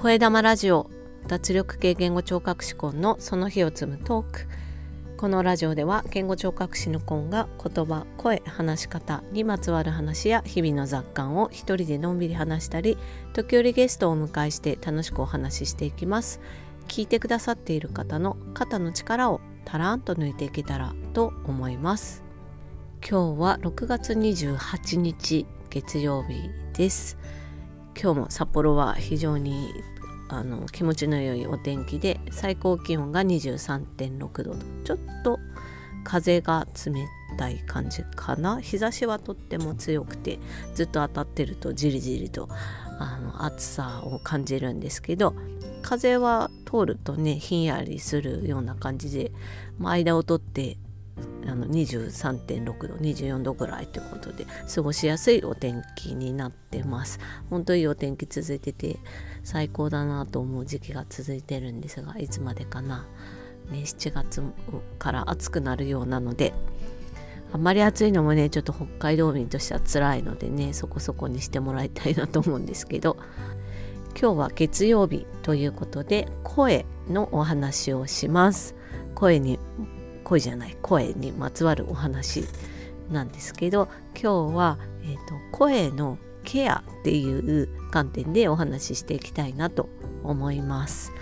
声玉ラジオ脱力系言語聴覚士コンのその日を積むトークこのラジオでは言語聴覚士のコンが言葉声話し方にまつわる話や日々の雑感を一人でのんびり話したり時折ゲストをお迎えして楽しくお話ししていきます。聞いてくださっている方の肩の力をたらんと抜いていけたらと思います。今日は6月28日月曜日です。今日も札幌は非常にあの気持ちの良いお天気で最高気温が23.6度とちょっと風が冷たい感じかな。日差しはとっても強くてずっと当たってるとじりじりとあの暑さを感じるんですけど風は通るとねひんやりするような感じで、まあ、間を取ってあの23.6度24度ぐらいということで過ごしやすいお天気になってます。本当いいお天気続いてて最高だなと思う時期が続いてるんですがいつまでかな、ね、7月から暑くなるようなのであんまり暑いのもねちょっと北海道民としては辛いのでねそこそこにしてもらいたいなと思うんですけど今日は月曜日ということで声のお話をします。声に声じゃない声にまつわるお話なんですけど今日は、えーと、声のケアっていう観点でお話ししていきたいなと思います。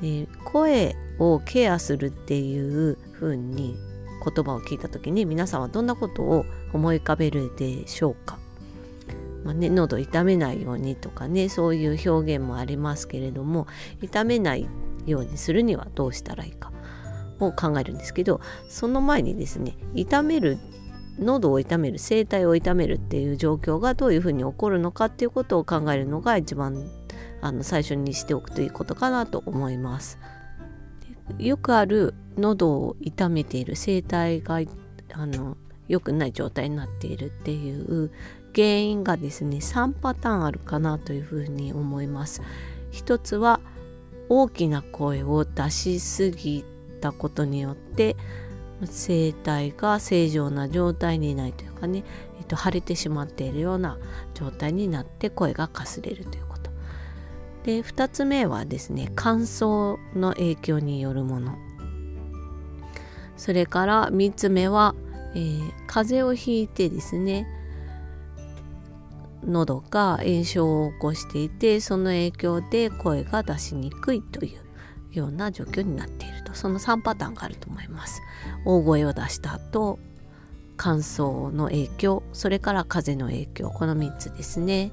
で声をケアするっていう風に言葉を聞いた時に皆さんはどんなことを思い浮かべるでしょうか、まあね、喉痛めないようにとかねそういう表現もありますけれども痛めないようにするにはどうしたらいいかを考えるんですけどその前にですね痛める喉を痛める声帯を痛めるっていう状況がどういうふうに起こるのかっていうことを考えるのが一番あの最初にしておくといいことかなと思います。よくある喉を痛めている声帯があの良くない状態になっているっていう原因がですね3パターンあるかなというふうに思います。一つは大きな声を出しすぎたことによって声帯が正常な状態にないというかね、えっと、腫れてしまっているような状態になって声がかすれるということ。で2つ目はですね乾燥の影響によるもの。それから3つ目は、えー、風邪をひいてですね喉が炎症を起こしていてその影響で声が出しにくいというような状況になっているその3パターンがあると思います。大声を出した後乾燥の影響それから風の影響この3つですね。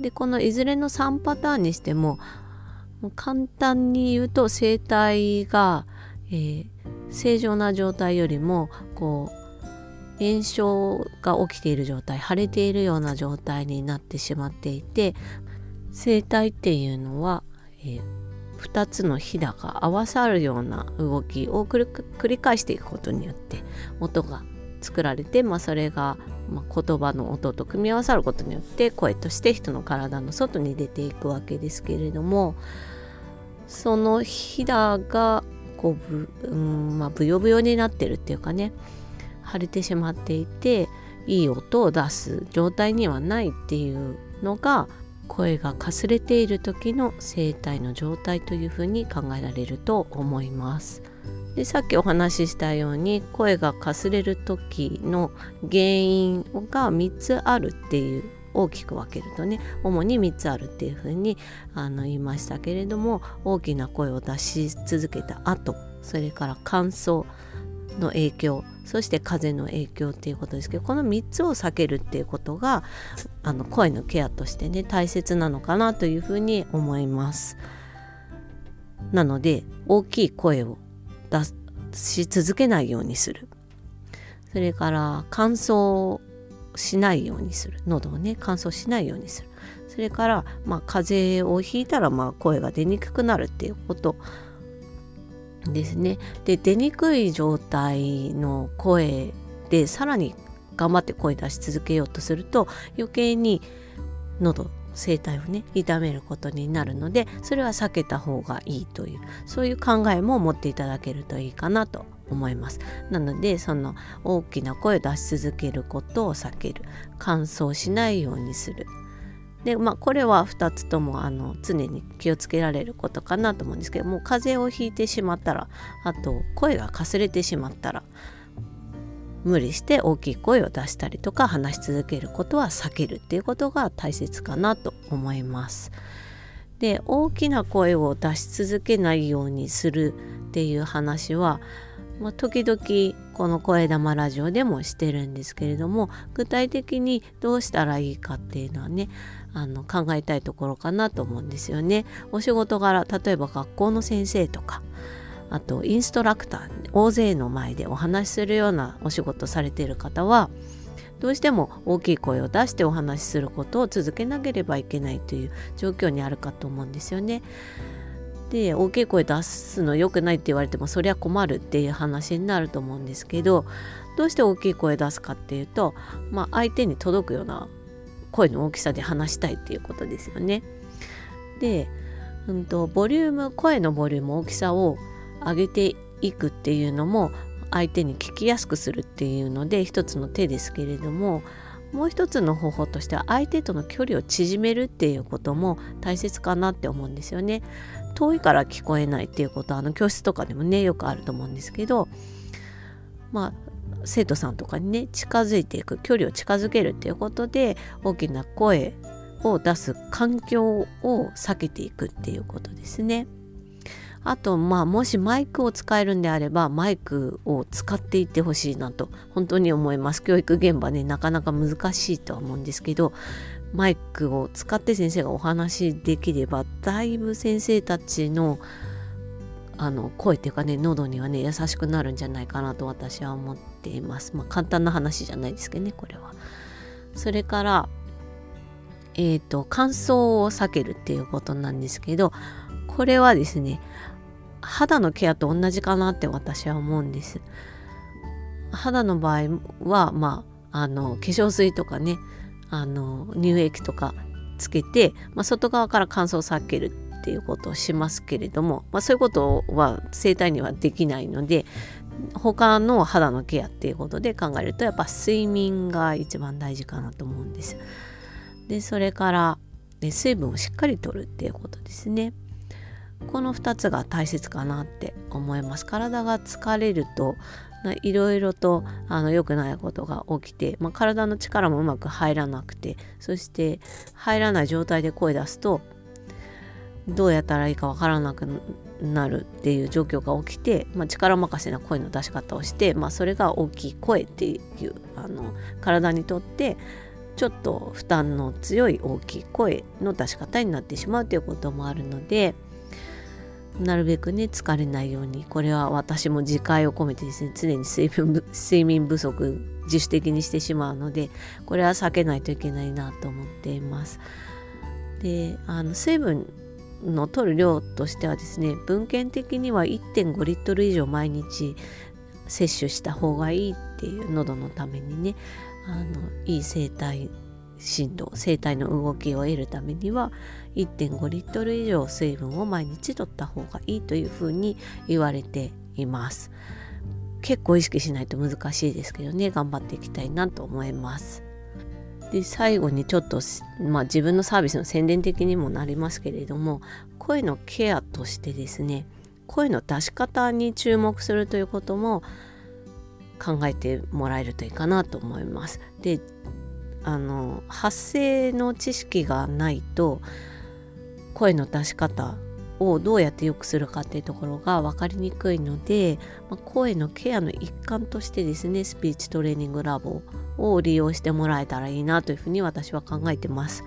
でこのいずれの3パターンにしても簡単に言うと声帯が、えー、正常な状態よりもこう炎症が起きている状態腫れているような状態になってしまっていて声帯っていうのは、えー2つのひだが合わさるような動きを繰り返していくことによって音が作られて、まあ、それが、ま、言葉の音と組み合わさることによって声として人の体の外に出ていくわけですけれどもそのひだがこうぶ、うんまあ、ブヨブヨになってるっていうかね腫れてしまっていていい音を出す状態にはないっていうのが声がかすれている時の声帯の状態というふうに考えられると思います。でさっきお話ししたように声がかすれる時の原因が3つあるっていう大きく分けるとね主に3つあるっていうふうにあの言いましたけれども大きな声を出し続けた後それから乾燥の影響そして風の影響っていうことですけどこの3つを避けるっていうことがあの声のケアとしてね大切なのかなというふうに思います。なので大きい声を出し続けないようにする。それから乾燥しないようにする。喉をね乾燥しないようにする。それから、まあ、風邪をひいたらまあ声が出にくくなるっていうこと。ですね。で出にくい状態の声でさらに頑張って声出し続けようとすると余計に喉声帯をね痛めることになるのでそれは避けた方がいいというそういう考えも持っていただけるといいかなと思います。なのでその大きな声を出し続けることを避ける。乾燥しないようにする。でまあこれは2つともあの常に気をつけられることかなと思うんですけどもう風邪をひいてしまったらあと声がかすれてしまったら無理して大きい声を出したりとか話し続けることは避けるっていうことが大切かなと思います。で大きな声を出し続けないようにするっていう話は、まあ、時々この「声玉ラジオ」でもしてるんですけれども具体的にどうしたらいいかっていうのはねあの考えたいところかなと思うんですよね。お仕事柄例えば学校の先生とかあとインストラクター大勢の前でお話しするようなお仕事されている方はどうしても大きい声を出してお話しすることを続けなければいけないという状況にあるかと思うんですよね。で大きい声出すの良くないって言われてもそりゃ困るっていう話になると思うんですけどどうして大きい声出すかっていうと、まあ、相手に届くような声の大きさで話したいっていうことですよね。で、うんと、ボリューム声のボリューム大きさを上げていくっていうのも相手に聞きやすくするっていうので一つの手ですけれどももう一つの方法としては相手との距離を縮めるっていうことも大切かなって思うんですよね。遠いから聞こえないっていうことはあの教室とかでもねよくあると思うんですけどまあ生徒さんとかにね近づいていく距離を近づけるっていうことで大きな声を出す環境を避けていくっていうことですね。あとまあもしマイクを使えるんであればマイクを使っていってほしいなと本当に思います教育現場ねなかなか難しいとは思うんですけどマイクを使って先生がお話しできればだいぶ先生たちのあの声っていうかね喉にはね優しくなるんじゃないかなと私は思っています。まあ簡単な話じゃないですけどねこれは。それからえっ、ー、と乾燥を避けるっていうことなんですけどこれはですね肌のケアと同じかなって私は思うんです。肌の場合はまああの化粧水とかねあの乳液とかつけて、まあ、外側から乾燥を避けるっていうことをしますけれども、まあ、そういうことは生体にはできないので他の肌のケアっていうことで考えるとやっぱ睡眠が一番大事かなと思うんです。でそれから、ね、水分をしっかりとるっていうことですね。この2つが大切かなって思います体が疲れるといろいろとあの良くないことが起きて、まあ、体の力もうまく入らなくてそして入らない状態で声出すとどうやったらいいかわからなくなるっていう状況が起きて、まあ、力任せな声の出し方をして、まあ、それが大きい声っていうあの体にとってちょっと負担の強い大きい声の出し方になってしまうということもあるので。なるべくね疲れないようにこれは私も自戒を込めてですね常に水分 睡眠不足自主的にしてしまうのでこれは避けないといけないなと思っています。であの水分の取る量としてはですね文献的には1.5リットル以上毎日摂取した方がいいっていう喉のためにねあのいい生態振動生体の動きを得るためには1.5リットル以上水分を毎日取った方がいいというふうに言われています結構意識しないと難しいですけどね頑張っていきたいなと思いますで最後にちょっと、まあ、自分のサービスの宣伝的にもなりますけれども声のケアとしてですね声の出し方に注目するということも考えてもらえるといいかなと思います。であの発声の知識がないと声の出し方をどうやって良くするかっていうところが分かりにくいので、まあ、声のケアの一環としてですねスピーチトレーニングラボを利用してもらえたらいいなというふうに私は考えてます。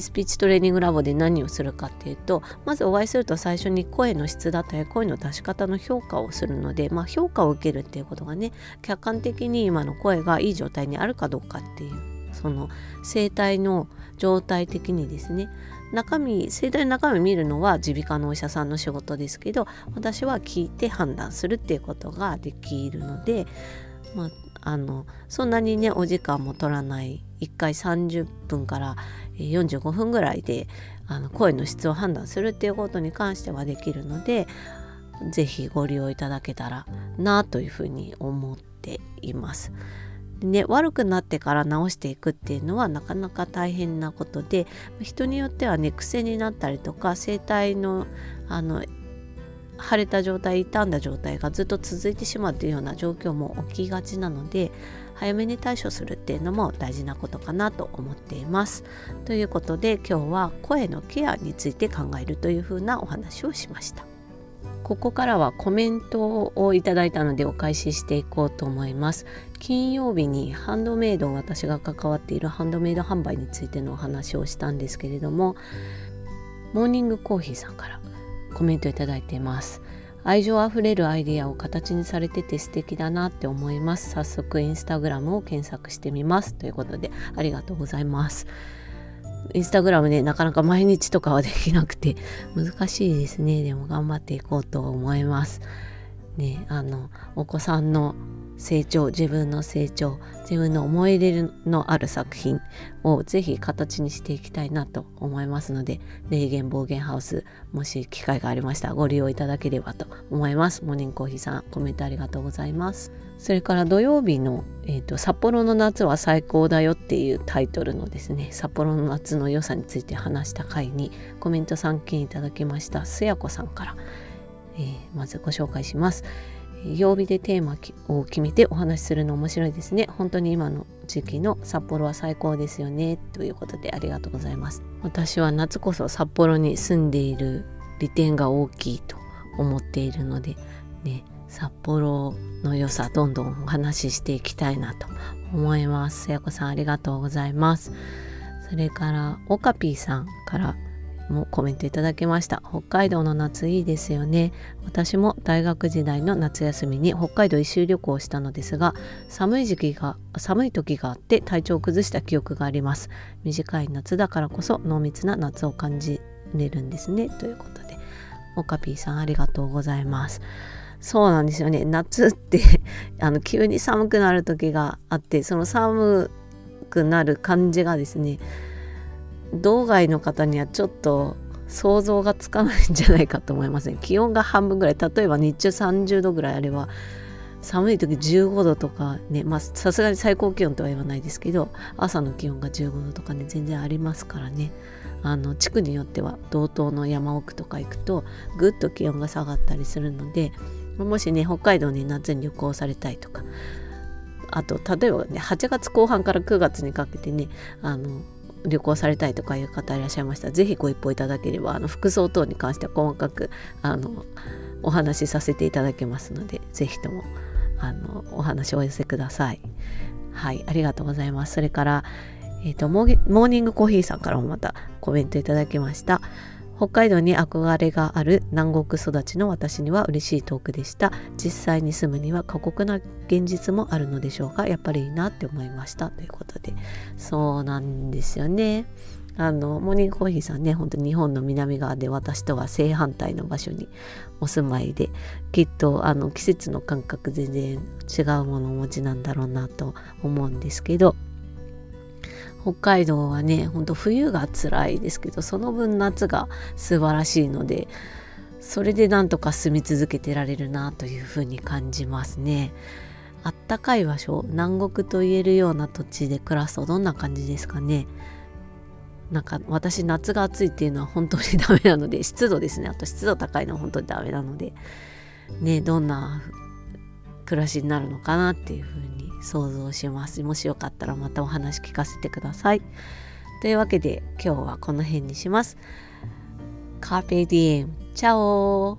スピーチトレーニングラボで何をするかっていうとまずお会いすると最初に声の質だったり声の出し方の評価をするので、まあ、評価を受けるっていうことがね客観的に今の声がいい状態にあるかどうかっていうその声帯の状態的にですね中身声帯の中身見るのは耳鼻科のお医者さんの仕事ですけど私は聞いて判断するっていうことができるので、まあ、あのそんなにねお時間も取らない1回30分から45分ぐらいであの声の質を判断するっていうことに関してはできるので是非ご利用いただけたらなというふうに思っています。でね悪くなってから治していくっていうのはなかなか大変なことで人によってはね癖になったりとか声帯のあの腫れた状態傷んだ状態がずっと続いてしまうというような状況も起きがちなので早めに対処するっていうのも大事なことかなと思っています。ということで今日は声のケアについて考えるというふうなお話をしました。ここからはコメントをいただいたのでお返ししていこうと思います。金曜日にハンドメイド私が関わっているハンドメイド販売についてのお話をしたんですけれどもモーニングコーヒーさんからコメントいただいています。愛情あふれるアイデアを形にされてて素敵だなって思います。早速インスタグラムを検索してみますということでありがとうございます。インスタグラムねなかなか毎日とかはできなくて難しいですね。でも頑張っていこうと思います。ねあのお子さんの成長自分の成長自分の思い入れのある作品をぜひ形にしていきたいなと思いますので霊言暴言ハウスもし機会がありましたらご利用いただければと思います。モーニングコーヒーさんコメントありがとうございます。それから土曜日の、えーと「札幌の夏は最高だよ」っていうタイトルのですね札幌の夏の良さについて話した回にコメント3件いただきましたすやこさんから、えー、まずご紹介します。曜日でテーマを決めてお話しするの面白いですね。本当に今の時期の札幌は最高ですよね。ということでありがとうございます。私は夏こそ札幌に住んでいる利点が大きいと思っているので、ね、札幌の良さどんどんお話ししていきたいなと思います。せやこさんありがとうございます。それからオカピーさんからもコメントいただきました。北海道の夏いいですよね。私も大学時代の夏休みに北海道一周旅行をしたのですが寒い時期が寒い時があって体調を崩した記憶があります。短い夏だからこそ濃密な夏を感じれるんですね。ということでオカピーさんありがとうございます。そうなんですよね。夏って あの急に寒くなる時があってその寒くなる感じがですね道外の方にはちょっと想像がつかないんじゃないかと思いますね気温が半分ぐらい。例えば日中30度ぐらいあれば寒い時15度とかねまあさすがに最高気温とは言わないですけど朝の気温が15度とかね全然ありますからね。あの地区によっては道東の山奥とか行くとぐっと気温が下がったりするのでもしね北海道に夏に旅行されたいとかあと例えばね8月後半から9月にかけてねあの旅行されたいとかいう方いらっしゃいましたら是非ご一報いただければあの服装等に関しては細かくあのお話しさせていただけますので是非ともあのお話をお寄せください。はいありがとうございます。それから、えーと、モーニングコーヒーさんからもまたコメントいただきました。北海道に憧れがある南国育ちの私には嬉しいトークでした。実際に住むには過酷な現実もあるのでしょうがやっぱりいいなって思いました。ということで。そうなんですよね。あのモーニングコーヒーさんね本当日本の南側で私とは正反対の場所にお住まいできっとあの季節の感覚全然違うものをお持ちなんだろうなと思うんですけど北海道はねほんと冬が辛いですけどその分夏が素晴らしいのでそれでなんとか住み続けてられるなというふうに感じますね。あったかい場所南国と言えるような土地で暮らすとどんな感じですかねなんか私夏が暑いっていうのは本当にダメなので湿度ですねあと湿度高いのは本当にダメなのでねどんな暮らしになるのかなっていうふうに想像します。もしよかったらまたお話聞かせてください。というわけで今日はこの辺にします。カーペディエムチャオ